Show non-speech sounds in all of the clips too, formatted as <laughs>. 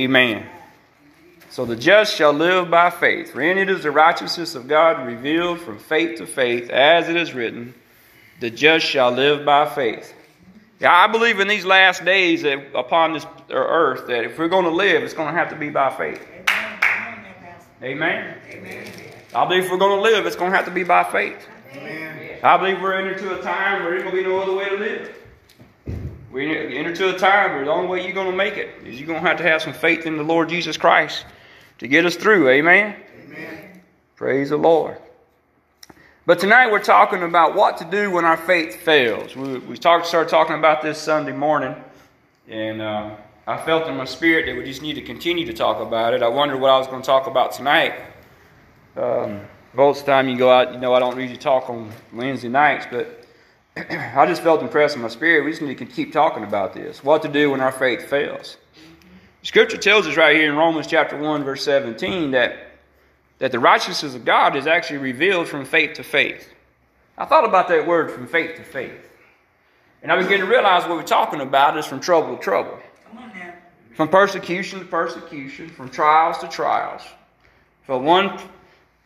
Amen. So the just shall live by faith. For in it is the righteousness of God revealed from faith to faith, as it is written, the just shall live by faith. Yeah, I believe in these last days that upon this earth that if we're going to live, it's going to have to be by faith. Amen. Amen. I believe if we're going to live, it's going to have to be by faith. Amen. I believe we're entering into a time where there's going to be no other way to live. We enter into a time where the only way you're going to make it is you're going to have to have some faith in the Lord Jesus Christ to get us through. Amen? Amen. Praise the Lord. But tonight we're talking about what to do when our faith fails. We, we talked, started talking about this Sunday morning, and uh, I felt in my spirit that we just need to continue to talk about it. I wondered what I was going to talk about tonight. Um, most of the time you go out, you know, I don't usually talk on Wednesday nights, but I just felt impressed in my spirit. We just need to keep talking about this. What to do when our faith fails. Scripture tells us right here in Romans chapter 1, verse 17, that, that the righteousness of God is actually revealed from faith to faith. I thought about that word from faith to faith. And I began to realize what we're talking about is from trouble to trouble. From persecution to persecution, from trials to trials. From one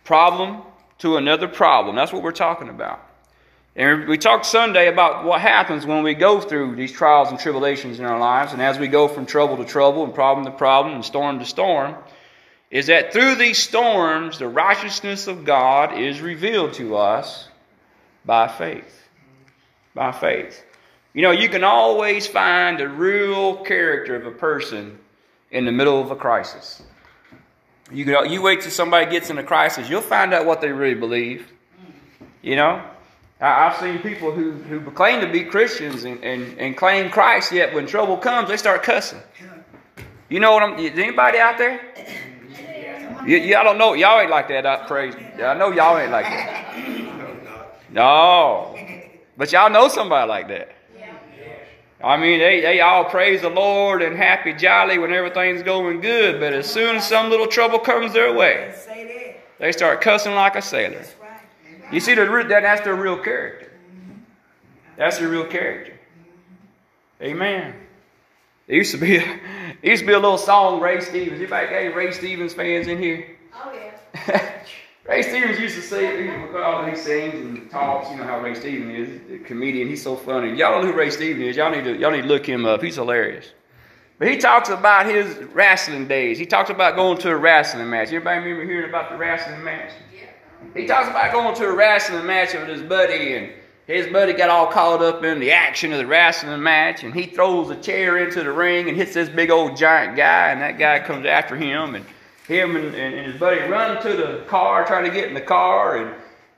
problem to another problem. That's what we're talking about. And we talked Sunday about what happens when we go through these trials and tribulations in our lives, and as we go from trouble to trouble and problem to problem and storm to storm, is that through these storms, the righteousness of God is revealed to us by faith. By faith. You know, you can always find the real character of a person in the middle of a crisis. You, can, you wait till somebody gets in a crisis, you'll find out what they really believe. You know? I've seen people who, who claim to be Christians and, and, and claim Christ, yet when trouble comes, they start cussing. You know what I'm, is anybody out there? Y- y'all don't know, y'all ain't like that, uh, I praise. I know y'all ain't like that. No. But y'all know somebody like that. I mean, they, they all praise the Lord and happy, jolly when everything's going good, but as soon as some little trouble comes their way, they start cussing like a sailor. You see, the, root that, that's their real character. That's their real character. Amen. There used to be a, <laughs> there used to be a little song, Ray Stevens. Anybody got any Ray Stevens fans in here? Oh yeah. <laughs> Ray Stevens used to say, because he sings and talks, you know how Ray Stevens is, the comedian. He's so funny. Y'all know who Ray Stevens is. Y'all need to y'all need to look him up. He's hilarious. But he talks about his wrestling days. He talks about going to a wrestling match. Everybody remember hearing about the wrestling match? He talks about going to a wrestling match with his buddy, and his buddy got all caught up in the action of the wrestling match, and he throws a chair into the ring and hits this big old giant guy, and that guy comes after him, and him and, and, his buddy run to the car, trying to get in the car, and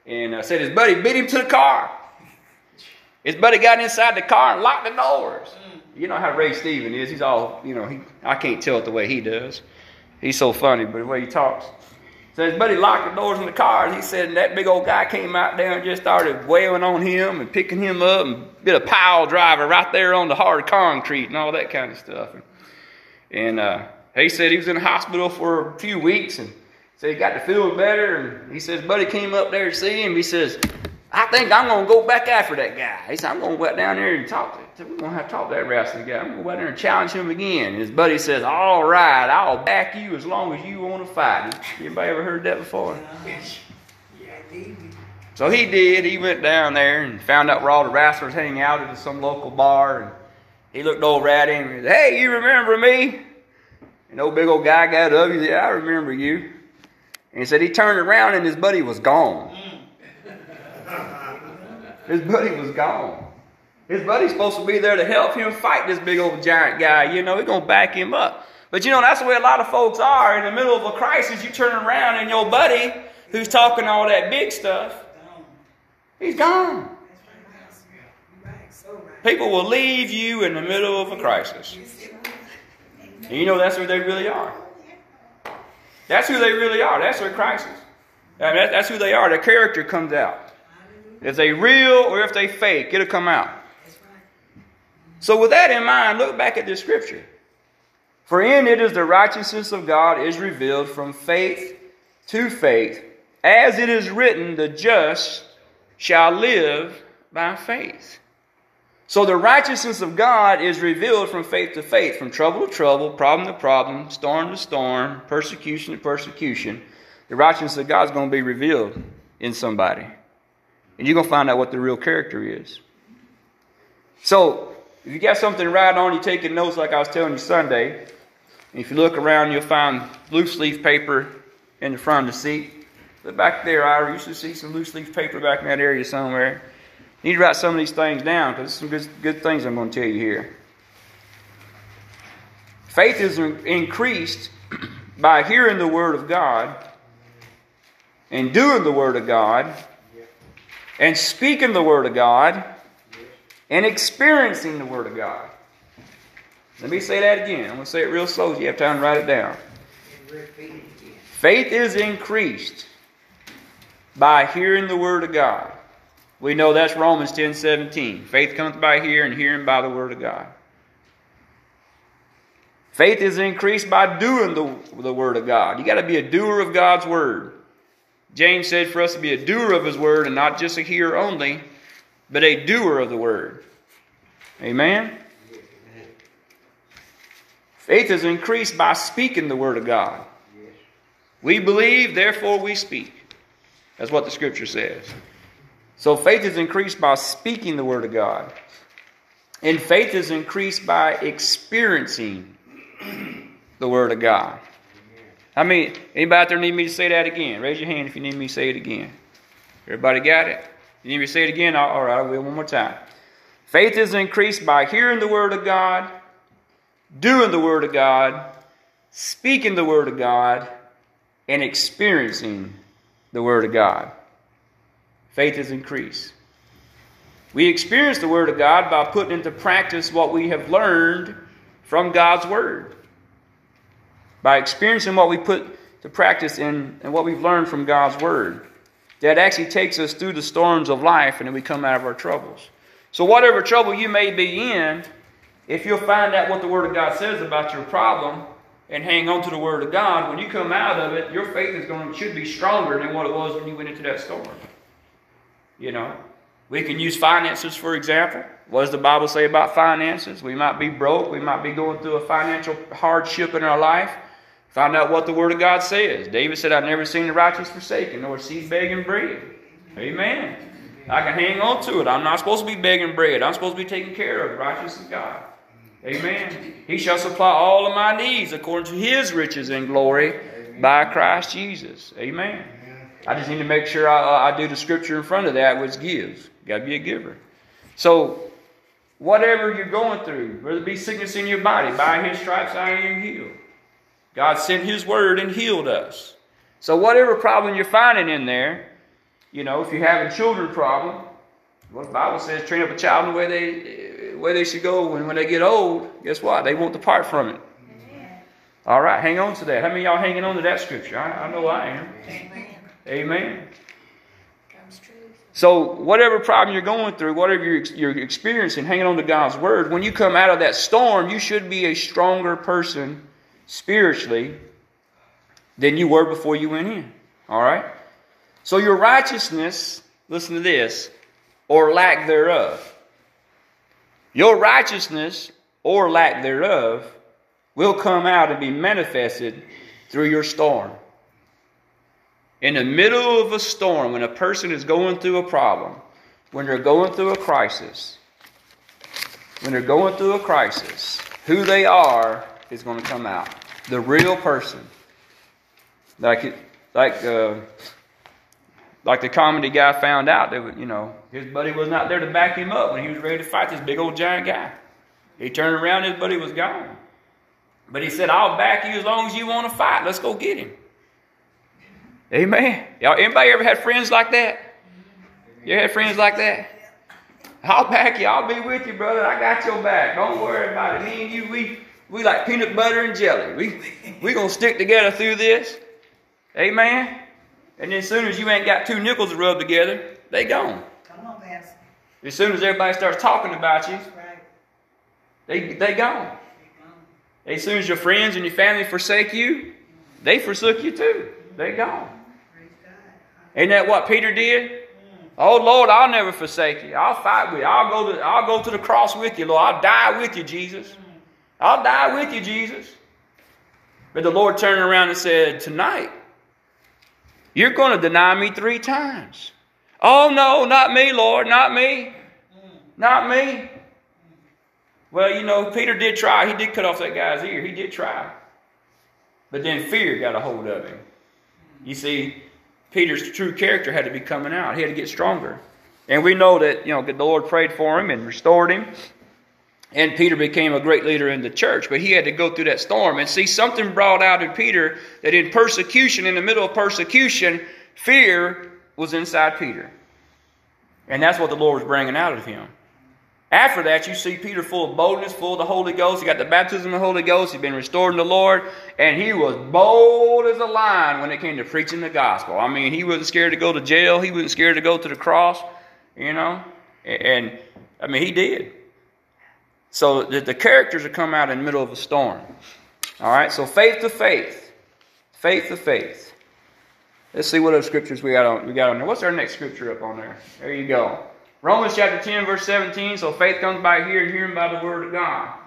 and uh, said his buddy beat him to the car. His buddy got inside the car and locked the doors. You know how Ray Steven is. He's all, you know, he, I can't tell it the way he does. He's so funny, but the way he talks. So his buddy locked the doors in the car, and he said and that big old guy came out there and just started wailing on him and picking him up and did a pile driver right there on the hard concrete and all that kind of stuff. And, and uh, he said he was in the hospital for a few weeks and said he got to feeling better. And he says, buddy came up there to see him. He says, I think I'm going to go back after that guy. He said, I'm going to go down there and talk to him. We're going to have to talk to that wrestling guy. I'm going to go out there and challenge him again. And his buddy says, All right, I'll back you as long as you want to fight. Anybody ever heard that before? So he did. He went down there and found out where all the wrestlers hang out at some local bar. And he looked over at him and said, Hey, you remember me? And old big old guy got up. He said, I remember you. And he said he turned around and his buddy was gone. His buddy was gone. His buddy's supposed to be there to help him fight this big old giant guy. You know, he's going to back him up. But you know, that's the way a lot of folks are. In the middle of a crisis, you turn around and your buddy, who's talking all that big stuff, he's gone. People will leave you in the middle of a crisis. And you know that's who they really are. That's who they really are. That's their crisis. I mean, that's who they are. Their character comes out. If they real or if they fake, it'll come out. So with that in mind, look back at this scripture. For in it is the righteousness of God is revealed from faith to faith, as it is written, the just shall live by faith. So the righteousness of God is revealed from faith to faith, from trouble to trouble, problem to problem, storm to storm, persecution to persecution. The righteousness of God is going to be revealed in somebody. And you're going to find out what the real character is. So, if you got something write on, you're taking notes like I was telling you Sunday. And if you look around, you'll find loose leaf paper in the front of the seat. But back there, I used to see some loose leaf paper back in that area somewhere. You need to write some of these things down because some good, good things I'm going to tell you here. Faith is increased <clears throat> by hearing the Word of God and doing the Word of God and speaking the Word of God and experiencing the Word of God. Let me say that again. I'm going to say it real slow so you have time to write it down. Faith is increased by hearing the Word of God. We know that's Romans 10 17. Faith cometh by hearing, hearing by the Word of God. Faith is increased by doing the, the Word of God. You got to be a doer of God's Word. James said for us to be a doer of His Word and not just a hearer only, but a doer of the Word. Amen? Faith is increased by speaking the Word of God. We believe, therefore we speak. That's what the Scripture says. So faith is increased by speaking the Word of God. And faith is increased by experiencing the Word of God. I mean, anybody out there need me to say that again? Raise your hand if you need me to say it again. Everybody got it? You need me to say it again? All right, I will one more time. Faith is increased by hearing the Word of God, doing the Word of God, speaking the Word of God, and experiencing the Word of God faith is increased. We experience the Word of God by putting into practice what we have learned from God's Word. By experiencing what we put to practice in and what we've learned from God's Word. That actually takes us through the storms of life and then we come out of our troubles. So, whatever trouble you may be in, if you'll find out what the Word of God says about your problem and hang on to the Word of God, when you come out of it, your faith is going should be stronger than what it was when you went into that storm. You know, we can use finances for example. What does the Bible say about finances? We might be broke. We might be going through a financial hardship in our life. Find out what the Word of God says. David said, I've never seen the righteous forsaken, nor seed begging bread. Amen. I can hang on to it. I'm not supposed to be begging bread. I'm supposed to be taking care of righteous of God. Amen. He shall supply all of my needs according to his riches and glory by Christ Jesus. Amen. I just need to make sure I, I do the scripture in front of that, which gives. Got to be a giver. So, whatever you're going through, whether it be sickness in your body, by His stripes I am healed. God sent His word and healed us. So, whatever problem you're finding in there, you know, if you're having children problem, what the Bible says, train up a child in the way they, way they should go. When, when they get old, guess what? They won't depart from it. All right, hang on to that. How many y'all hanging on to that scripture? I, I know I am. Amen. Amen. So, whatever problem you're going through, whatever you're, you're experiencing, hanging on to God's word, when you come out of that storm, you should be a stronger person spiritually than you were before you went in. All right? So, your righteousness, listen to this, or lack thereof. Your righteousness or lack thereof will come out and be manifested through your storm. In the middle of a storm, when a person is going through a problem, when they're going through a crisis, when they're going through a crisis, who they are is going to come out. The real person. Like, like, uh, like the comedy guy found out that, you know, his buddy was not there to back him up when he was ready to fight this big old giant guy. He turned around, his buddy was gone. But he said, I'll back you as long as you want to fight. Let's go get him. Amen. Y'all, anybody ever had friends like that? You had friends like that? I'll back you. I'll be with you, brother. I got your back. Don't worry about it. Me and you, we we like peanut butter and jelly. We we gonna stick together through this. Amen. And then as soon as you ain't got two nickels to rub together, they gone. Come on, Pastor. As soon as everybody starts talking about you, right. they they gone. As soon as your friends and your family forsake you, they forsook you too. They gone. Ain't that what Peter did? Mm. Oh Lord, I'll never forsake you. I'll fight with you. I'll go to I'll go to the cross with you, Lord. I'll die with you, Jesus. I'll die with you, Jesus. But the Lord turned around and said, Tonight, you're going to deny me three times. Oh no, not me, Lord, not me. Not me. Well, you know, Peter did try. He did cut off that guy's ear. He did try. But then fear got a hold of him. You see, Peter's true character had to be coming out. He had to get stronger. And we know that, you know, the Lord prayed for him and restored him. And Peter became a great leader in the church. But he had to go through that storm. And see, something brought out in Peter that in persecution, in the middle of persecution, fear was inside Peter. And that's what the Lord was bringing out of him. After that, you see Peter full of boldness, full of the Holy Ghost. He got the baptism of the Holy Ghost. He'd been restored in the Lord. And he was bold as a lion when it came to preaching the gospel. I mean, he wasn't scared to go to jail. He wasn't scared to go to the cross, you know. And, I mean, he did. So the, the characters are come out in the middle of a storm. All right, so faith to faith. Faith to faith. Let's see what other scriptures we got on we got on there. What's our next scripture up on there? There you go. Romans chapter 10, verse 17. So faith comes by hearing, hearing by the word of God.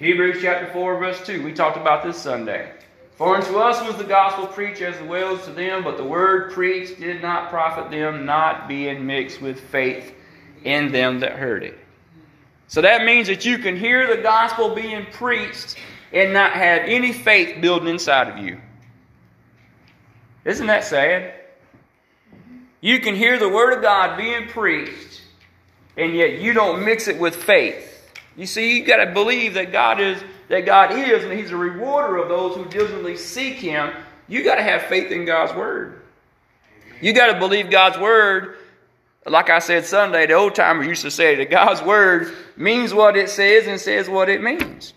Hebrews chapter 4, verse 2. We talked about this Sunday. For unto us was the gospel preached as well as to them, but the word preached did not profit them, not being mixed with faith in them that heard it. So that means that you can hear the gospel being preached and not have any faith building inside of you. Isn't that sad? You can hear the Word of God being preached, and yet you don't mix it with faith. You see, you got to believe that God is that God is, and He's a rewarder of those who diligently seek Him. You got to have faith in God's Word. You got to believe God's Word. Like I said Sunday, the old timers used to say that God's Word means what it says and says what it means.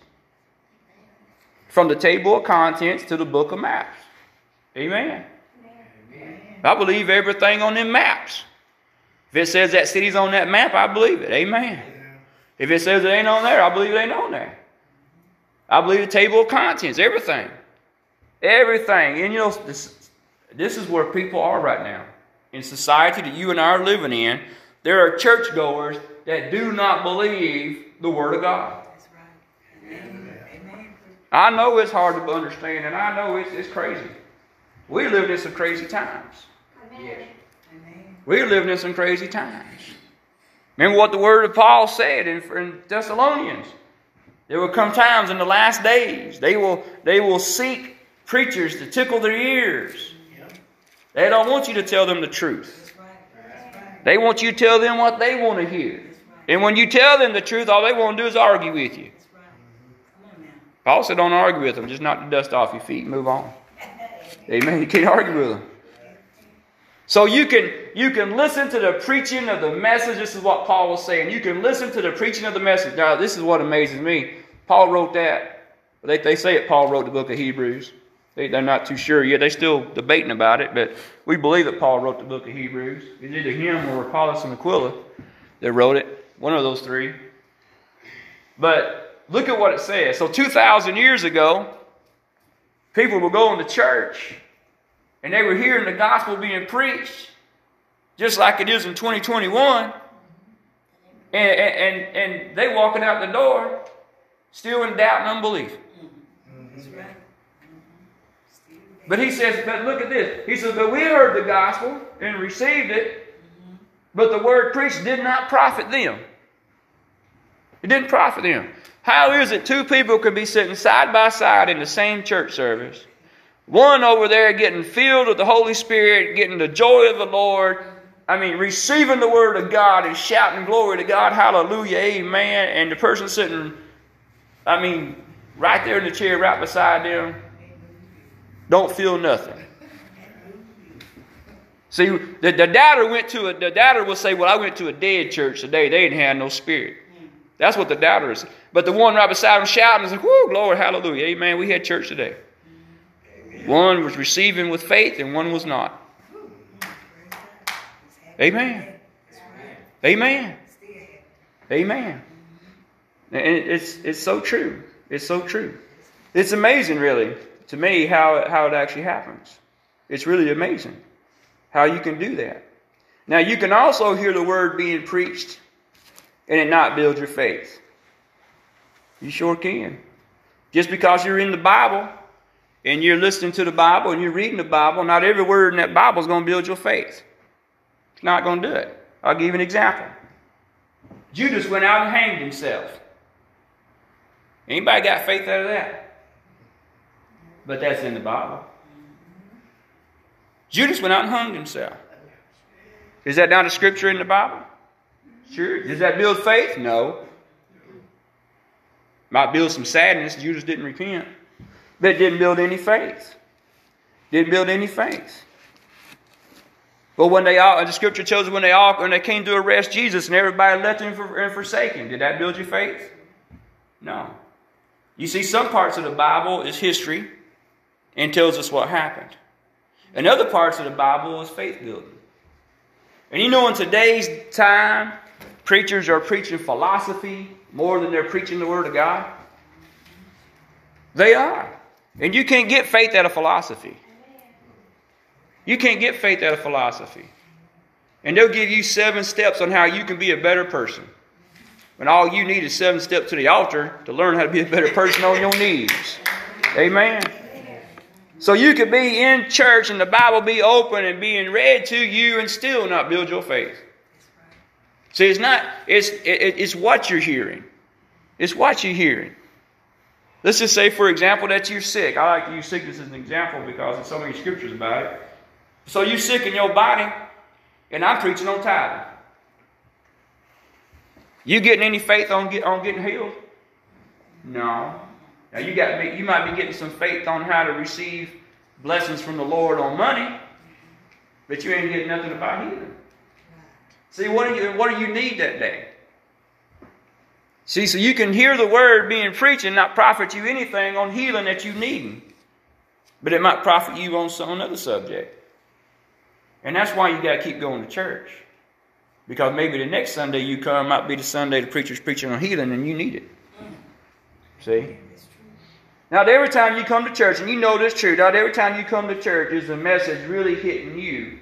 From the table of contents to the book of maps. Amen. I believe everything on them maps. If it says that city's on that map, I believe it. Amen. If it says it ain't on there, I believe it ain't on there. I believe the table of contents, everything. Everything. And you know, this, this is where people are right now. In society that you and I are living in, there are churchgoers that do not believe the Word of God. That's right. Amen. I know it's hard to understand, and I know it's, it's crazy. We live in some crazy times. Yes. We're living in some crazy times. Remember what the word of Paul said in, in Thessalonians. There will come times in the last days. They will, they will seek preachers to tickle their ears. They don't want you to tell them the truth. They want you to tell them what they want to hear. And when you tell them the truth, all they want to do is argue with you. Paul said, Don't argue with them. Just knock the dust off your feet and move on. Amen. You can't argue with them. So you can you can listen to the preaching of the message. This is what Paul was saying. You can listen to the preaching of the message. Now, this is what amazes me. Paul wrote that. They, they say it. Paul wrote the book of Hebrews. They, they're not too sure yet. They're still debating about it, but we believe that Paul wrote the book of Hebrews. It's either him or Apollos and Aquila that wrote it. One of those three. But look at what it says. So 2,000 years ago, people were going to church and they were hearing the gospel being preached, just like it is in 2021. And, and, and they walking out the door still in doubt and unbelief. Mm-hmm. But he says, but look at this. He says, but we heard the gospel and received it, but the word preached did not profit them. It didn't profit them. How is it two people can be sitting side by side in the same church service one over there getting filled with the Holy Spirit, getting the joy of the Lord. I mean, receiving the word of God and shouting glory to God, hallelujah, amen. And the person sitting, I mean, right there in the chair right beside them, don't feel nothing. See, the, the doubter went to a, the doubter will say, Well, I went to a dead church today. They didn't have no spirit. That's what the doubter is. But the one right beside him shouting is like, Whoo, glory, hallelujah, amen. We had church today. One was receiving with faith and one was not. Amen. Amen. Amen. And it's, it's so true. It's so true. It's amazing, really, to me, how, how it actually happens. It's really amazing how you can do that. Now, you can also hear the word being preached and it not build your faith. You sure can. Just because you're in the Bible and you're listening to the Bible and you're reading the Bible, not every word in that Bible is going to build your faith. It's not going to do it. I'll give you an example. Judas went out and hanged himself. Anybody got faith out of that? But that's in the Bible. Judas went out and hung himself. Is that not a scripture in the Bible? Sure. Does that build faith? No. Might build some sadness. Judas didn't repent. But it didn't build any faith. Didn't build any faith. But when they all, the scripture tells us when they all, when they came to arrest Jesus and everybody left him for, and forsake him, did that build your faith? No. You see, some parts of the Bible is history and tells us what happened. And other parts of the Bible is faith building. And you know, in today's time, preachers are preaching philosophy more than they're preaching the Word of God. They are. And you can't get faith out of philosophy. You can't get faith out of philosophy. And they'll give you seven steps on how you can be a better person. When all you need is seven steps to the altar to learn how to be a better person on your knees. Amen. So you could be in church and the Bible be open and being read to you and still not build your faith. See, it's not, it's, it, it's what you're hearing. It's what you're hearing. Let's just say, for example, that you're sick. I like to use sickness as an example because there's so many scriptures about it. So you're sick in your body, and I'm preaching on tithing. You getting any faith on, get, on getting healed? No. Now you got you might be getting some faith on how to receive blessings from the Lord on money, but you ain't getting nothing about healing. See, what do you what do you need that day? See, so you can hear the word being preached and not profit you anything on healing that you need. But it might profit you on some other subject. And that's why you gotta keep going to church. Because maybe the next Sunday you come might be the Sunday the preacher's preaching on healing and you need it. See? Now, every time you come to church, and you know this truth, not every time you come to church is the message really hitting you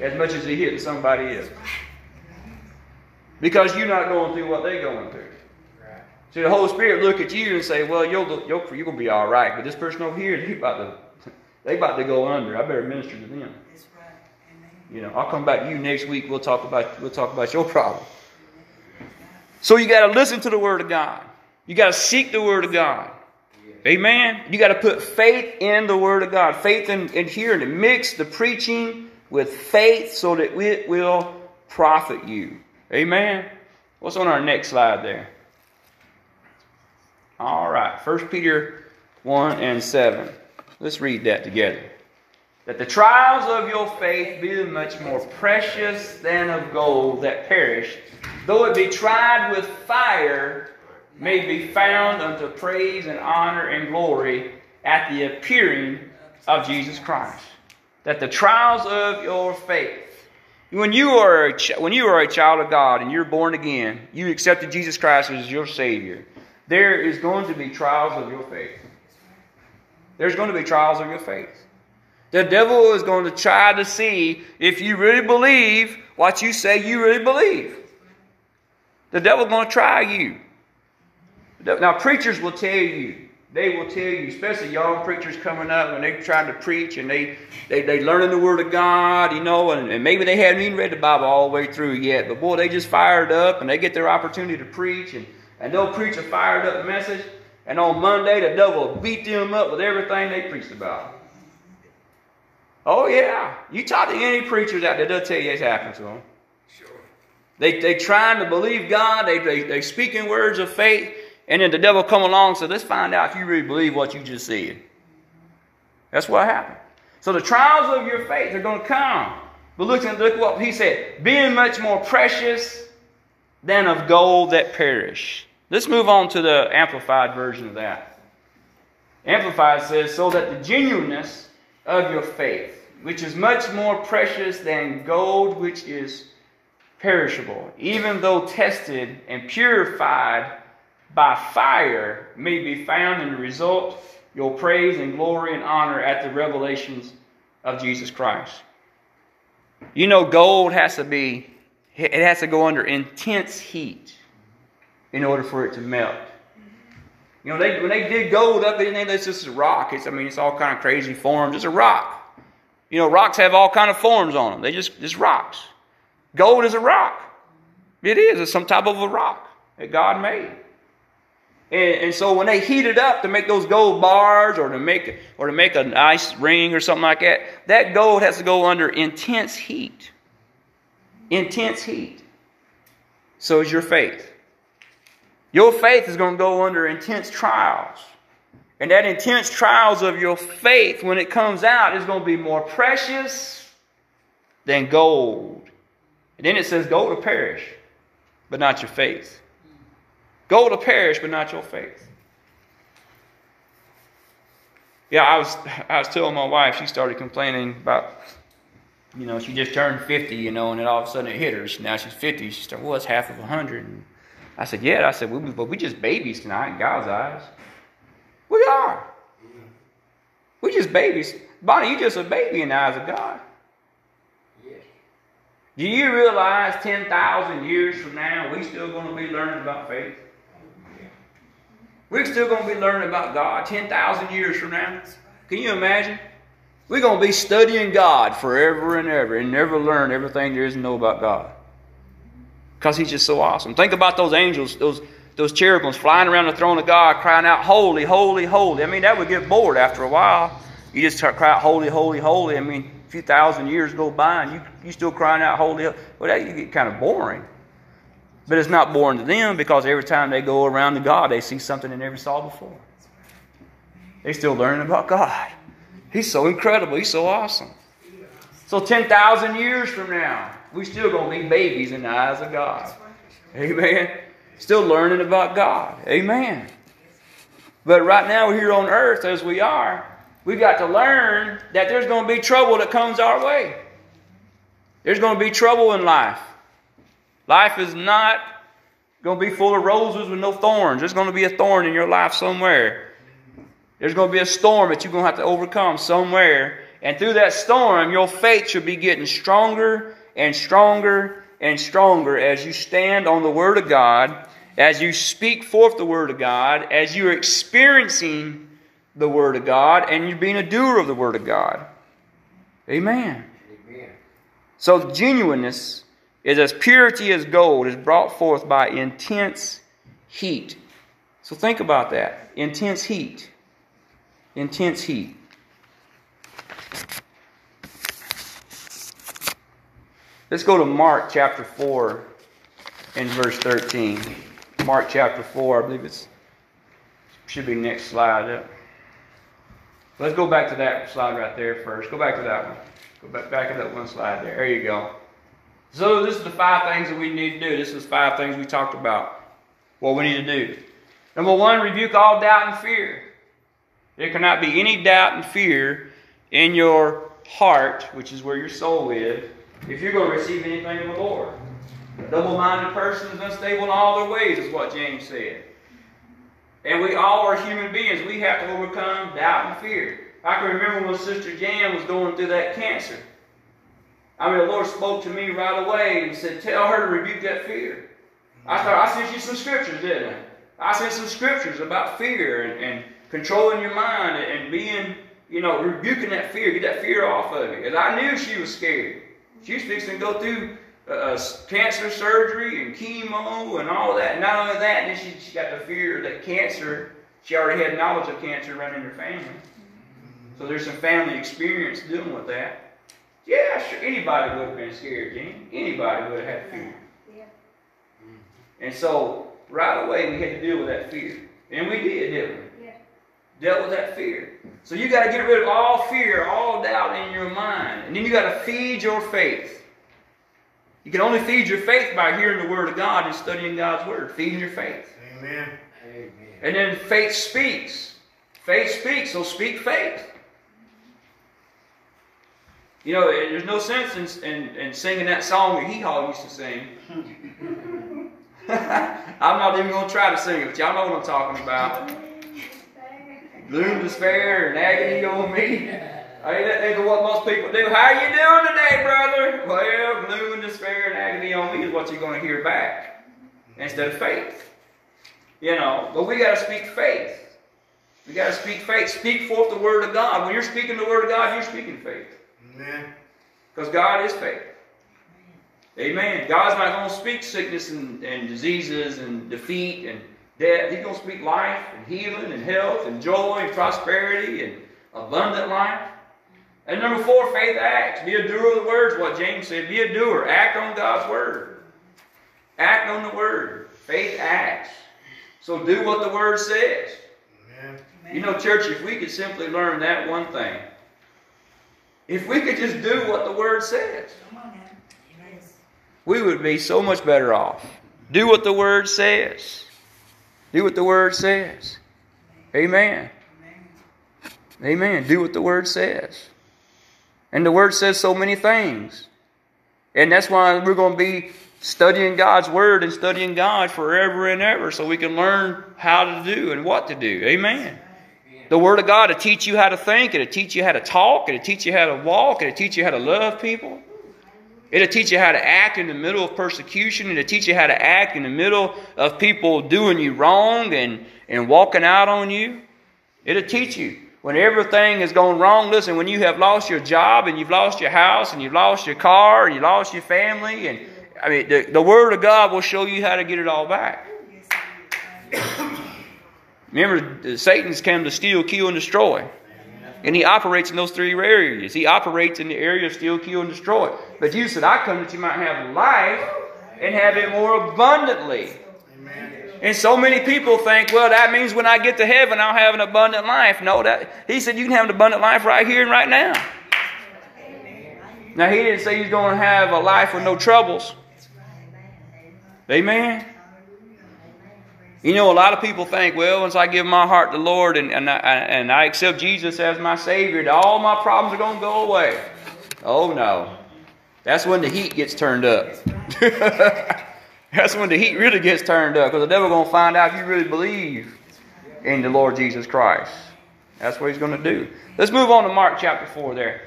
as much as it hitting somebody else. Because you're not going through what they're going through. See, the Holy Spirit look at you and say, well, you're, you're, you're going to be all right, but this person over here, they about to, they about to go under. I better minister to them. You know, I'll come back to you next week. We'll talk about, we'll talk about your problem. So you got to listen to the Word of God. You got to seek the Word of God. Amen. You got to put faith in the Word of God, faith in, in hearing it. Mix the preaching with faith so that it will profit you. Amen. What's on our next slide there? All right. 1 Peter 1 and 7. Let's read that together. That the trials of your faith be much more precious than of gold that perish, though it be tried with fire may be found unto praise and honor and glory at the appearing of Jesus Christ. That the trials of your faith, when you are a, when you are a child of God and you're born again, you accepted Jesus Christ as your Savior. There is going to be trials of your faith. There's going to be trials of your faith. The devil is going to try to see if you really believe what you say you really believe. The devil's going to try you. Now, preachers will tell you, they will tell you, especially young preachers coming up when they're trying to preach and they, they, they learning the Word of God, you know, and, and maybe they haven't even read the Bible all the way through yet, but boy, they just fired up and they get their opportunity to preach and, and they'll preach a fired up message, and on Monday the devil will beat them up with everything they preached about. Oh, yeah. You talk to any preachers out there, they'll tell you it's happened to them. Sure. They, they trying to believe God, they, they, they speaking words of faith, and then the devil come along and said, let's find out if you really believe what you just said. That's what happened. So the trials of your faith are going to come. But look, look what he said. Being much more precious than of gold that perish. Let's move on to the amplified version of that. Amplified says, so that the genuineness of your faith, which is much more precious than gold which is perishable, even though tested and purified by fire may be found in the result your praise and glory and honor at the revelations of Jesus Christ. You know, gold has to be, it has to go under intense heat in order for it to melt. You know, they, when they dig gold up, they think it's just a rock. It's, I mean, it's all kind of crazy forms. It's a rock. You know, rocks have all kind of forms on them. They just, just rocks. Gold is a rock. It is. It's some type of a rock that God made. And, and, so when they heat it up to make those gold bars or to make or to make a nice ring or something like that, that gold has to go under intense heat. Intense heat. So is your faith. Your faith is going to go under intense trials. And that intense trials of your faith, when it comes out, is going to be more precious than gold. And then it says, gold will perish, but not your faith. Gold will perish, but not your faith. Yeah, I was I was telling my wife, she started complaining about, you know, she just turned 50, you know, and then all of a sudden it hit her. Now she's 50. She started, well, it's half of 100. And I said, yeah. I said, well, but we just babies tonight in God's eyes. We are. We just babies. Bonnie, you just a baby in the eyes of God. Do you realize 10,000 years from now, we still going to be learning about faith? We're still going to be learning about God 10,000 years from now. Can you imagine? We're going to be studying God forever and ever and never learn everything there is to know about God. Because He's just so awesome. Think about those angels, those, those cherubims flying around the throne of God, crying out, Holy, holy, holy. I mean, that would get bored after a while. You just start crying out, Holy, holy, holy. I mean, a few thousand years go by and you, you still crying out, Holy. Well, that you get kind of boring. But it's not boring to them because every time they go around to God, they see something they never saw before. They're still learning about God. He's so incredible. He's so awesome. So 10,000 years from now, we're still going to be babies in the eyes of God. Amen. Still learning about God. Amen. But right now, we're here on earth as we are. We've got to learn that there's going to be trouble that comes our way. There's going to be trouble in life. Life is not going to be full of roses with no thorns. There's going to be a thorn in your life somewhere. There's going to be a storm that you're going to have to overcome somewhere. And through that storm, your faith should be getting stronger and stronger and stronger as you stand on the Word of God, as you speak forth the Word of God, as you're experiencing the Word of God, and you're being a doer of the Word of God. Amen. Amen. So, genuineness is as purity as gold is brought forth by intense heat. So think about that. Intense heat. Intense heat. Let's go to Mark chapter 4 and verse 13. Mark chapter 4, I believe it's should be next slide. up. Let's go back to that slide right there first. Go back to that one. Go back, back to that one slide there. There you go. So this is the five things that we need to do. This is five things we talked about. What we need to do. Number one, rebuke all doubt and fear. There cannot be any doubt and fear in your heart, which is where your soul is, if you're going to receive anything from the Lord. A double-minded person is unstable in all their ways, is what James said. And we all are human beings. We have to overcome doubt and fear. I can remember when Sister Jan was going through that cancer. I mean, the Lord spoke to me right away and said, Tell her to rebuke that fear. I thought I sent you some scriptures, didn't I? I sent some scriptures about fear and, and controlling your mind and being, you know, rebuking that fear, get that fear off of you. And I knew she was scared. She was fixing to go through uh, cancer surgery and chemo and all that. Not only that, then she, she got the fear that cancer, she already had knowledge of cancer running in her family. So there's some family experience dealing with that. Yeah, sure. Anybody would have been scared, Gene. Anybody would have had fear. Yeah. Mm-hmm. And so right away we had to deal with that fear. And we did, didn't we? Yeah. Dealt with that fear. So you got to get rid of all fear, all doubt in your mind. And then you got to feed your faith. You can only feed your faith by hearing the Word of God and studying God's Word. Feeding your faith. Amen. Amen. And then faith speaks. Faith speaks, so speak faith. You know, there's no sense in, in, in singing that song that Hee Haw used to sing. <laughs> I'm not even going to try to sing it, but y'all know what I'm talking about. Gloom, despair, and agony on me. Ain't think of what most people do. How you doing today, brother? Well, gloom and despair and agony on me is what you're going to hear back instead of faith. You know, but we got to speak faith. We got to speak faith. Speak forth the word of God. When you're speaking the word of God, you're speaking faith. Amen. Because God is faith. Amen. God's not going to speak sickness and, and diseases and defeat and death. He's going to speak life and healing and health and joy and prosperity and abundant life. And number four, faith acts. Be a doer of the words, what James said. Be a doer. Act on God's word. Act on the word. Faith acts. So do what the word says. Amen. You know, church, if we could simply learn that one thing, if we could just do what the word says, we would be so much better off. Do what the word says. Do what the word says. Amen. Amen. Do what the word says. And the word says so many things. And that's why we're going to be studying God's word and studying God forever and ever so we can learn how to do and what to do. Amen. The word of God to teach you how to think, it'll teach you how to talk, it'll teach you how to walk, it'll teach you how to love people. It'll teach you how to act in the middle of persecution. It'll teach you how to act in the middle of people doing you wrong and, and walking out on you. It'll teach you when everything is going wrong, listen, when you have lost your job and you've lost your house and you've lost your car and you lost your family, and I mean, the, the Word of God will show you how to get it all back. Remember, Satan's come to steal, kill, and destroy. And he operates in those three areas. He operates in the area of steal, kill, and destroy. But Jesus said, I come that you might have life and have it more abundantly. And so many people think, well, that means when I get to heaven, I'll have an abundant life. No, that he said you can have an abundant life right here and right now. Now he didn't say he's going to have a life with no troubles. Amen. You know, a lot of people think, well, once I give my heart to the Lord and, and, I, and I accept Jesus as my Savior, all my problems are going to go away. Oh, no. That's when the heat gets turned up. <laughs> That's when the heat really gets turned up because the devil going to find out if you really believe in the Lord Jesus Christ. That's what he's going to do. Let's move on to Mark chapter 4 there.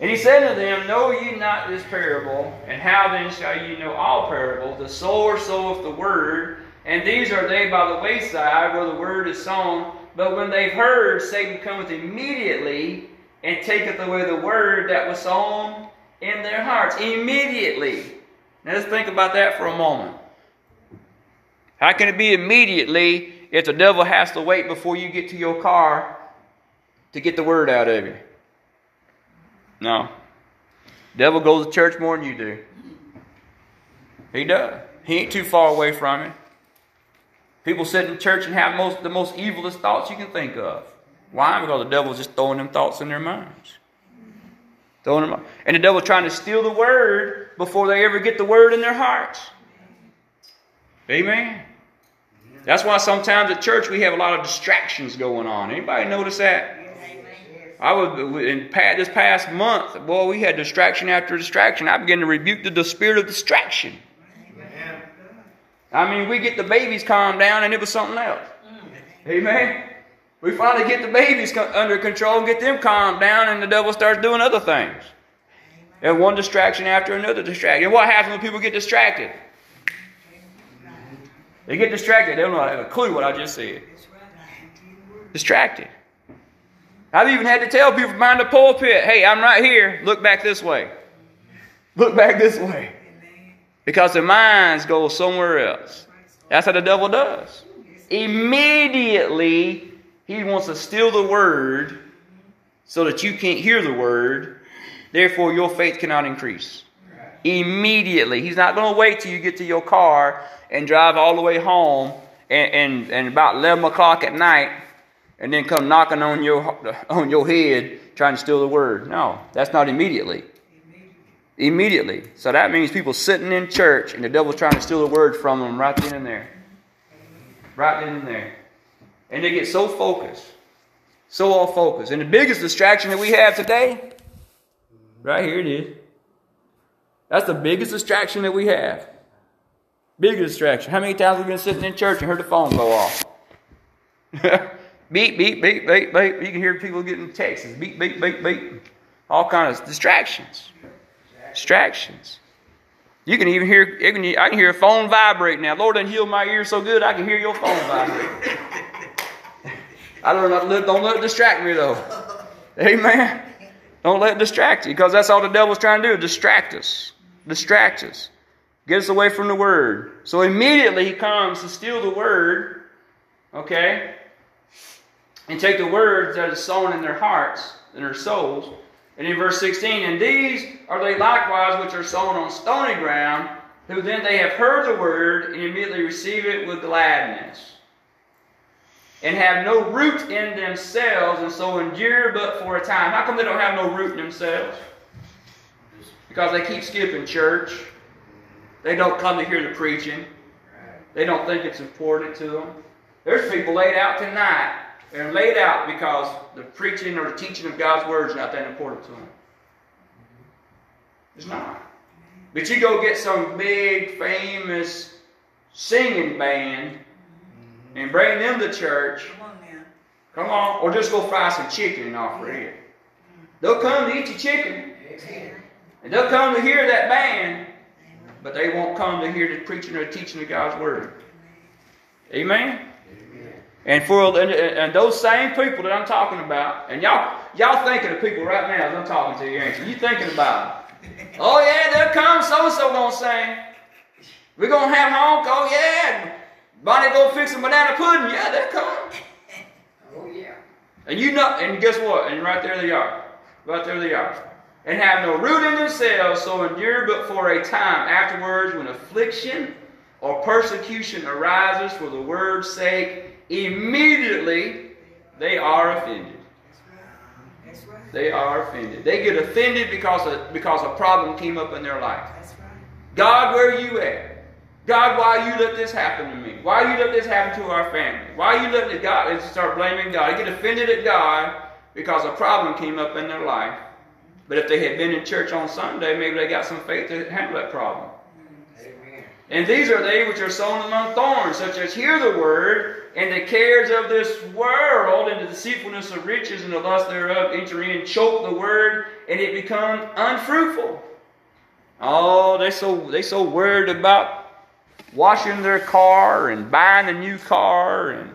And he said to them, Know ye not this parable? And how then shall ye know all parables? The sower soweth the word, and these are they by the wayside where the word is sown. But when they've heard, Satan cometh immediately and taketh away the word that was sown in their hearts. Immediately. Now let's think about that for a moment. How can it be immediately if the devil has to wait before you get to your car to get the word out of you? No. Devil goes to church more than you do. He does. He ain't too far away from it. People sit in church and have most the most evilest thoughts you can think of. Why? Because the devil's just throwing them thoughts in their minds. Throwing them, and the devil's trying to steal the word before they ever get the word in their hearts. Amen. That's why sometimes at church we have a lot of distractions going on. Anybody notice that? I was in this past month. Boy, we had distraction after distraction. I began to rebuke the, the spirit of distraction. I mean, we get the babies calmed down, and it was something else. Amen. We finally get the babies under control and get them calmed down, and the devil starts doing other things. And one distraction after another distraction. And what happens when people get distracted? They get distracted. They don't have a clue what I just said. Distracted. I've even had to tell people behind the pulpit, hey, I'm right here. Look back this way. Look back this way. Because their minds go somewhere else. That's how the devil does. Immediately, he wants to steal the word so that you can't hear the word. Therefore, your faith cannot increase. Immediately. He's not going to wait till you get to your car and drive all the way home and, and, and about 11 o'clock at night and then come knocking on your, on your head trying to steal the word. No, that's not immediately. Immediately. So that means people sitting in church and the devil's trying to steal the word from them right then and there. Right then and there. And they get so focused. So all focused. And the biggest distraction that we have today, right here it is. That's the biggest distraction that we have. Biggest distraction. How many times have we been sitting in church and heard the phone go off? <laughs> Beep, beep, beep, beep, beep. You can hear people getting texts. Beep, beep, beep, beep. All kinds of distractions. Distractions. You can even hear, I can hear a phone vibrate now. Lord done healed my ears so good I can hear your phone vibrate. <laughs> I don't, don't let it distract me though. <laughs> Amen. Don't let it distract you because that's all the devil's trying to do distract us. Distract us. Get us away from the word. So immediately he comes to steal the word, okay, and take the words that are sown in their hearts, in their souls. And in verse 16, and these are they likewise which are sown on stony ground, who then they have heard the word and immediately receive it with gladness and have no root in themselves, and so endure but for a time. How come they don't have no root in themselves? Because they keep skipping church. They don't come to hear the preaching. They don't think it's important to them. There's people laid out tonight. They're laid out because the preaching or the teaching of God's word is not that important to them. It's not. But you go get some big, famous singing band and bring them to church. Come on, man. Come on. Or just go fry some chicken and offer it. They'll come to eat your chicken. And they'll come to hear that band, but they won't come to hear the preaching or the teaching of God's Word. Amen? And for and, and, those same people that I'm talking about, and y'all y'all thinking of people right now as I'm talking to you, ain't you? You thinking about them. Oh yeah, they'll come, so and so gonna sing. We're gonna have honk, oh yeah. Bonnie go fix some banana pudding. Yeah, they're coming. Oh, yeah. And you know, and guess what? And right there they are. Right there they are. And have no root in themselves, so endure but for a time. Afterwards, when affliction or persecution arises for the word's sake, immediately they are offended. They are offended. They get offended because a, because a problem came up in their life. God, where are you at? God, why you let this happen to me? Why you let this happen to our family? Why you let God and start blaming God? They get offended at God because a problem came up in their life. But if they had been in church on Sunday, maybe they got some faith to handle that problem. And these are they which are sown among thorns, such as hear the word, and the cares of this world, and the deceitfulness of riches, and the lust thereof enter in, choke the word, and it becomes unfruitful. Oh, they so they so worried about washing their car and buying a new car and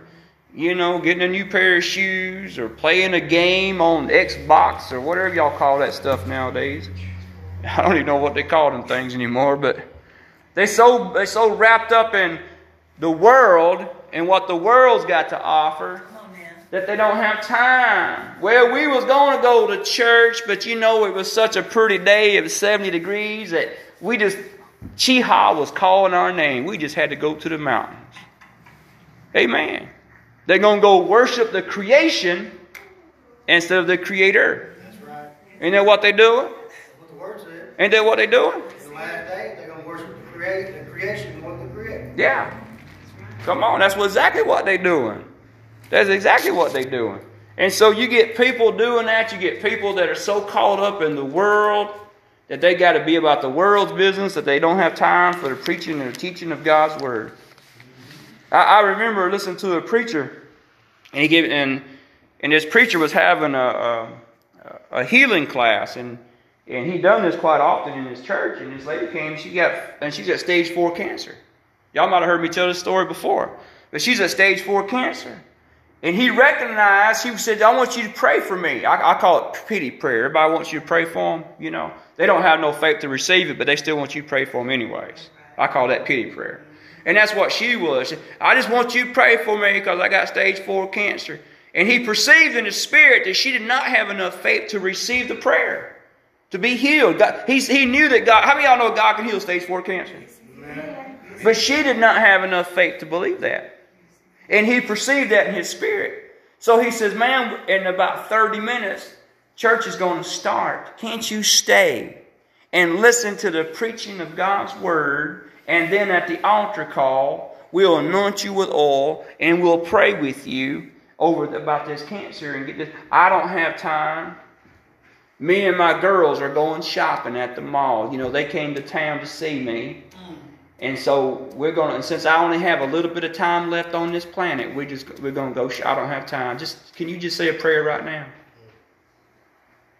you know getting a new pair of shoes or playing a game on Xbox or whatever y'all call that stuff nowadays. <laughs> I don't even know what they call them things anymore, but they so they so wrapped up in the world and what the world's got to offer that they don't have time. Well, we was going to go to church, but you know it was such a pretty day. It was 70 degrees that we just Chiha was calling our name. We just had to go to the mountains. Amen. They're going to go worship the creation instead of the creator. That's right. Ain't that what they're doing? What the word said. Ain't that what they're doing? Create, the creation what they create. Yeah. Come on, that's exactly what they're doing. That's exactly what they're doing. And so you get people doing that. You get people that are so caught up in the world that they got to be about the world's business, that they don't have time for the preaching and the teaching of God's word. I, I remember listening to a preacher, and he gave and and this preacher was having a, a, a healing class, and and he done this quite often in his church. And this lady came, she got and she's at stage four cancer. Y'all might have heard me tell this story before, but she's at stage four cancer. And he recognized, he said, I want you to pray for me. I, I, call it pity prayer. Everybody wants you to pray for them, you know. They don't have no faith to receive it, but they still want you to pray for them anyways. I call that pity prayer. And that's what she was. I just want you to pray for me because I got stage four cancer. And he perceived in his spirit that she did not have enough faith to receive the prayer, to be healed. God, he, he knew that God, how many of y'all know God can heal stage four cancer? But she did not have enough faith to believe that. And he perceived that in his spirit. So he says, Man, in about 30 minutes, church is going to start. Can't you stay and listen to the preaching of God's word? And then at the altar call, we'll anoint you with oil and we'll pray with you over about this cancer and get this. I don't have time. Me and my girls are going shopping at the mall. You know, they came to town to see me. Mm. And so we're gonna. And since I only have a little bit of time left on this planet, we just we're gonna go. I don't have time. Just can you just say a prayer right now?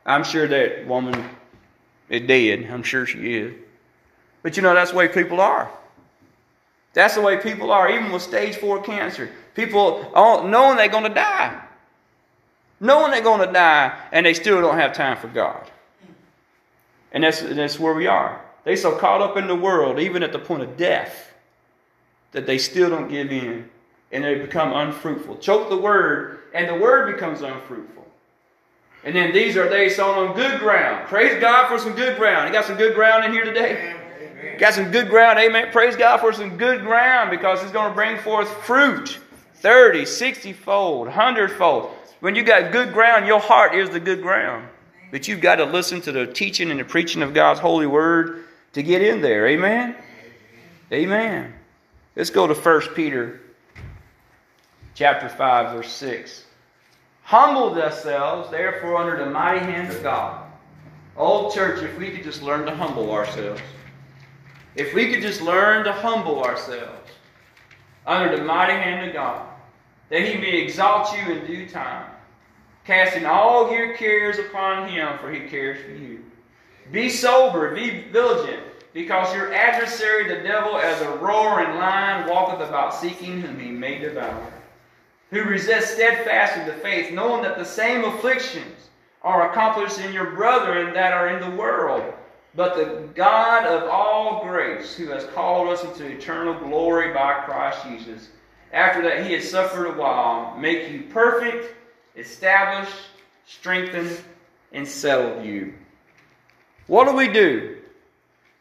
I'm sure that woman is dead. I'm sure she is. But you know that's the way people are. That's the way people are, even with stage four cancer. People knowing they're going to die, knowing they're going to die, and they still don't have time for God. And that's, that's where we are. They so caught up in the world, even at the point of death, that they still don't give in and they become unfruitful. Choke the word, and the word becomes unfruitful. And then these are they sown on good ground. Praise God for some good ground. You got some good ground in here today? Got some good ground. Amen. Praise God for some good ground because it's going to bring forth fruit 30, 60 fold, 100 fold. When you got good ground, your heart is the good ground. But you've got to listen to the teaching and the preaching of God's holy word to get in there. Amen? Amen. Let's go to 1 Peter chapter 5, verse 6. Humble yourselves, therefore, under the mighty hand of God. Old church, if we could just learn to humble ourselves. If we could just learn to humble ourselves under the mighty hand of God, that He may exalt you in due time, casting all your cares upon Him, for He cares for you. Be sober, be vigilant, because your adversary, the devil, as a roaring lion, walketh about seeking whom he may devour. Who resists steadfast in the faith, knowing that the same afflictions are accomplished in your brethren that are in the world. But the God of all grace, who has called us into eternal glory by Christ Jesus, after that he has suffered a while, make you perfect, establish, strengthen, and settle you. What do we do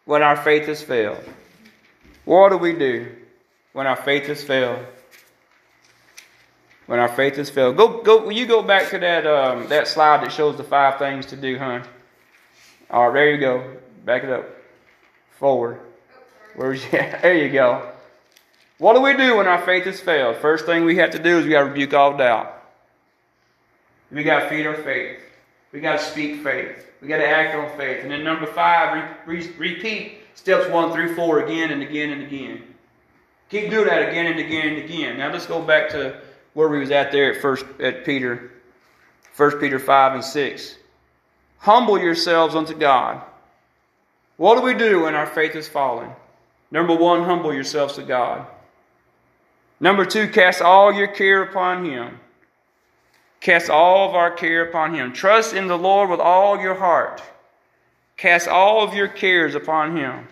when our faith has failed? What do we do when our faith has failed? When our faith has failed. Go, go. Will you go back to that um, that slide that shows the five things to do, hon? All right, there you go. Back it up. Forward. Where's you? <laughs> There you go. What do we do when our faith has failed? First thing we have to do is we got to rebuke all doubt. We got to feed our faith. We got to speak faith. We got to act on faith. And then number five, re- re- repeat steps one through four again and again and again. Keep doing that again and again and again. Now let's go back to where we was at there at first at Peter, First Peter five and six. Humble yourselves unto God. What do we do when our faith is falling? Number one, humble yourselves to God. Number two, cast all your care upon Him. Cast all of our care upon Him. Trust in the Lord with all your heart. Cast all of your cares upon Him.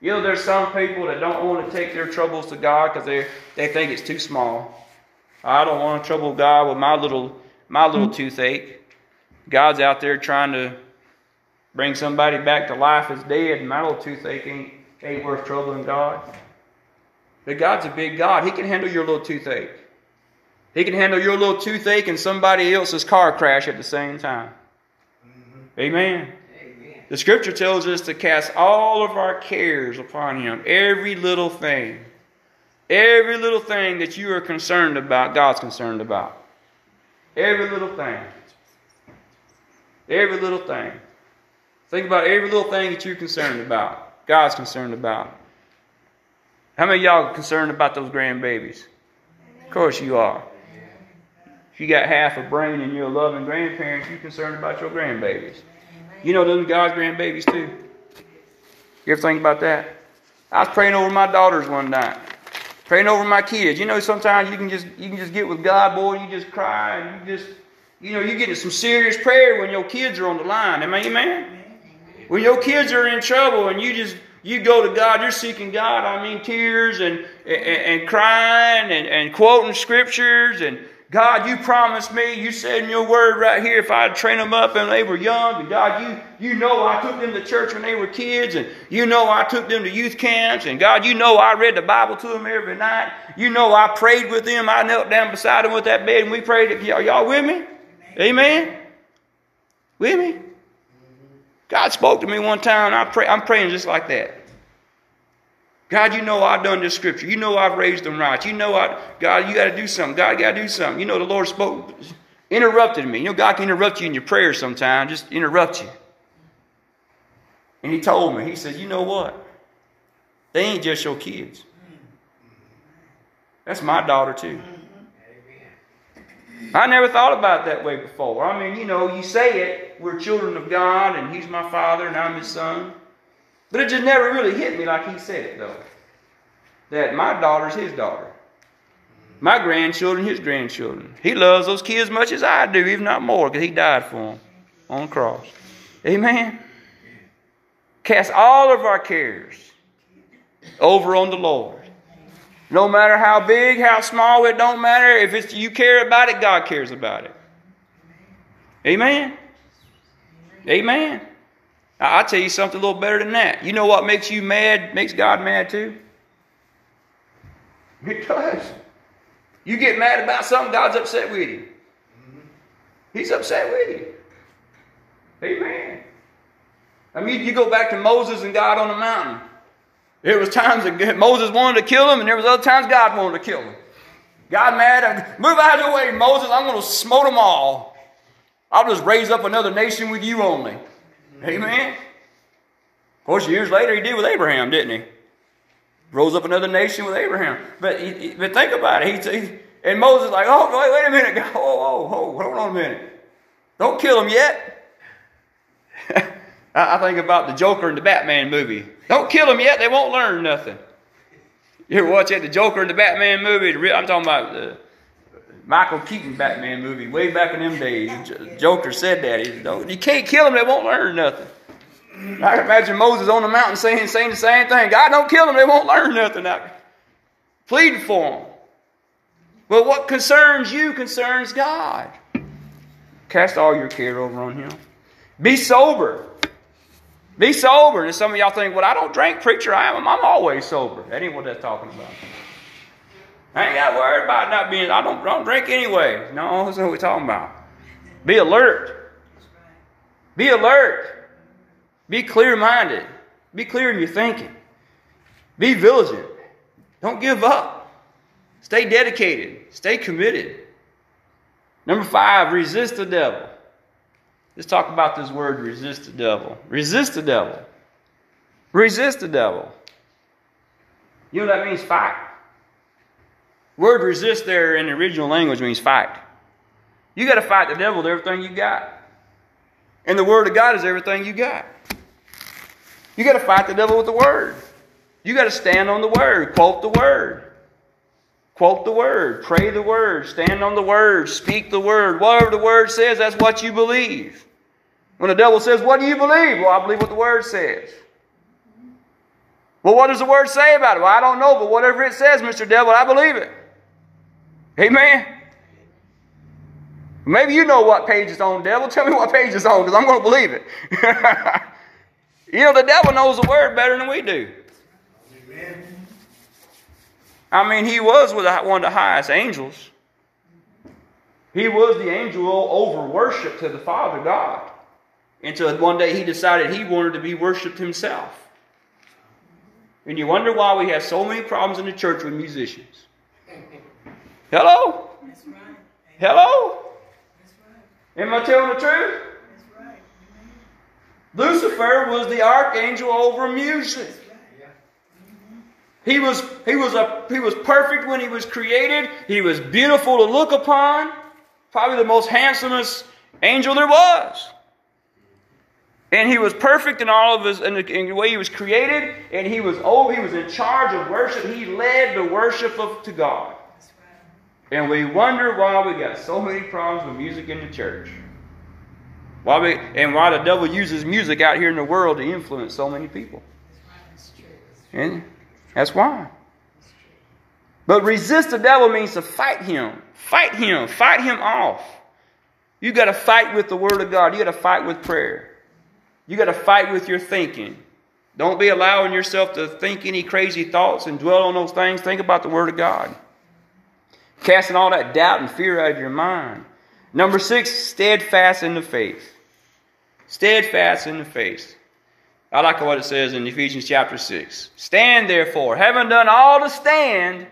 You know, there's some people that don't want to take their troubles to God because they, they think it's too small. I don't want to trouble God with my little my little toothache. God's out there trying to bring somebody back to life as dead, and my little toothache ain't, ain't worth troubling God. But God's a big God. He can handle your little toothache. He can handle your little toothache and somebody else's car crash at the same time. Mm-hmm. Amen. Amen. The scripture tells us to cast all of our cares upon Him, every little thing. Every little thing that you are concerned about, God's concerned about. Every little thing. Every little thing. Think about every little thing that you're concerned about. God's concerned about. How many y'all concerned about those grandbabies? Of course you are. If you got half a brain and you're a loving grandparent, you're concerned about your grandbabies. You know those God's grandbabies too. You ever think about that? I was praying over my daughters one night, praying over my kids. You know, sometimes you can just you can just get with God, boy, you just cry and you just you know you're getting some serious prayer when your kids are on the line. Am I amen? When your kids are in trouble and you just you go to God, you're seeking God. I mean, tears and and, and crying and, and quoting scriptures and God, you promised me, you said in your word right here, if I'd train them up and they were young, and God, you, you know I took them to church when they were kids, and you know I took them to youth camps, and God, you know I read the Bible to them every night. You know I prayed with them. I knelt down beside them with that bed, and we prayed. Are y'all with me? Amen? With me? God spoke to me one time, I pray, I'm praying just like that. God, you know I've done this scripture. You know I've raised them right. You know I, God, you got to do something. God, got to do something. You know the Lord spoke, interrupted me. You know God can interrupt you in your prayer sometimes, just interrupt you. And He told me, He said, you know what? They ain't just your kids. That's my daughter too. I never thought about it that way before. I mean, you know, you say it, we're children of God, and He's my Father, and I'm His Son. But it just never really hit me like He said it, though. That my daughter's His daughter. My grandchildren, His grandchildren. He loves those kids as much as I do, if not more, because He died for them on the cross. Amen. Cast all of our cares over on the Lord. No matter how big, how small, it don't matter. If it's you care about it, God cares about it. Amen. Amen. I'll tell you something a little better than that. You know what makes you mad, makes God mad too? It does. You get mad about something, God's upset with you. He's upset with you. Amen. I mean, you go back to Moses and God on the mountain. There was times that <laughs> Moses wanted to kill him, and there was other times God wanted to kill him. God mad, move out of the way, Moses. I'm going to smote them all. I'll just raise up another nation with you only. Amen. Of course, years later, he did with Abraham, didn't he? Rose up another nation with Abraham. But but think about it. He, he and Moses like, oh, wait, wait a minute. Oh, oh, oh, hold on a minute. Don't kill him yet. <laughs> I think about the Joker in the Batman movie. Don't kill them yet, they won't learn nothing. You ever watch that, the Joker in the Batman movie? I'm talking about the Michael Keaton Batman movie, way back in them days. Joker said that. He, you can't kill them, they won't learn nothing. I can imagine Moses on the mountain saying, saying the same thing. God, don't kill them, they won't learn nothing. I pleading for them. But what concerns you concerns God. Cast all your care over on Him. Be sober. Be sober. And some of y'all think, well, I don't drink, preacher. I am. I'm always sober. That ain't what that's talking about. I ain't got worried about not being, I don't, don't drink anyway. No, that's what we're talking about. Be alert. Be alert. Be clear minded. Be clear in your thinking. Be vigilant. Don't give up. Stay dedicated. Stay committed. Number five, resist the devil. Let's talk about this word resist the devil. Resist the devil. Resist the devil. You know what that means fight. Word resist there in the original language means fight. You got to fight the devil with everything you got. And the word of God is everything you got. You got to fight the devil with the word. You got to stand on the word, quote the word. Quote the word, pray the word, stand on the word, speak the word. Whatever the word says, that's what you believe. When the devil says, What do you believe? Well, I believe what the word says. Well, what does the word say about it? Well, I don't know, but whatever it says, Mr. Devil, I believe it. Amen. Maybe you know what page it's on, devil. Tell me what page it's on, because I'm going to believe it. <laughs> you know, the devil knows the word better than we do. Amen. I mean, he was one of the highest angels. He was the angel over worship to the Father God. Until one day he decided he wanted to be worshiped himself. And you wonder why we have so many problems in the church with musicians. Hello? Hello? Am I telling the truth? Lucifer was the archangel over music. He was, he, was a, he was perfect when he was created. He was beautiful to look upon. Probably the most handsomest angel there was. And he was perfect in all of his in the, in the, way he was created, and he was oh he was in charge of worship. He led the worship of to God. And we wonder why we got so many problems with music in the church. Why we and why the devil uses music out here in the world to influence so many people. And that's why. But resist the devil means to fight him. Fight him. Fight him off. You got to fight with the word of God. You got to fight with prayer. You got to fight with your thinking. Don't be allowing yourself to think any crazy thoughts and dwell on those things. Think about the Word of God. Casting all that doubt and fear out of your mind. Number six, steadfast in the faith. Steadfast in the faith. I like what it says in Ephesians chapter 6. Stand therefore. Having done all to stand,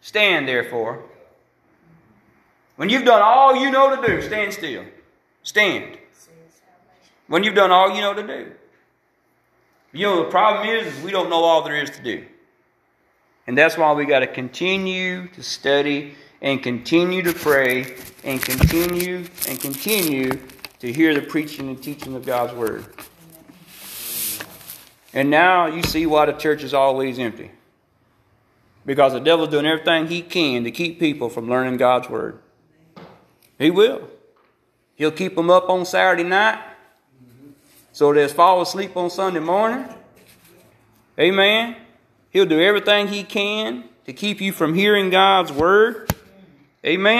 stand therefore. When you've done all you know to do, stand still. Stand. When you've done all you know to do. You know, the problem is, is we don't know all there is to do. And that's why we got to continue to study and continue to pray and continue and continue to hear the preaching and teaching of God's Word. And now you see why the church is always empty. Because the devil's doing everything he can to keep people from learning God's Word. He will. He'll keep them up on Saturday night so they'll fall asleep on Sunday morning. Amen. He'll do everything he can to keep you from hearing God's Word. Amen.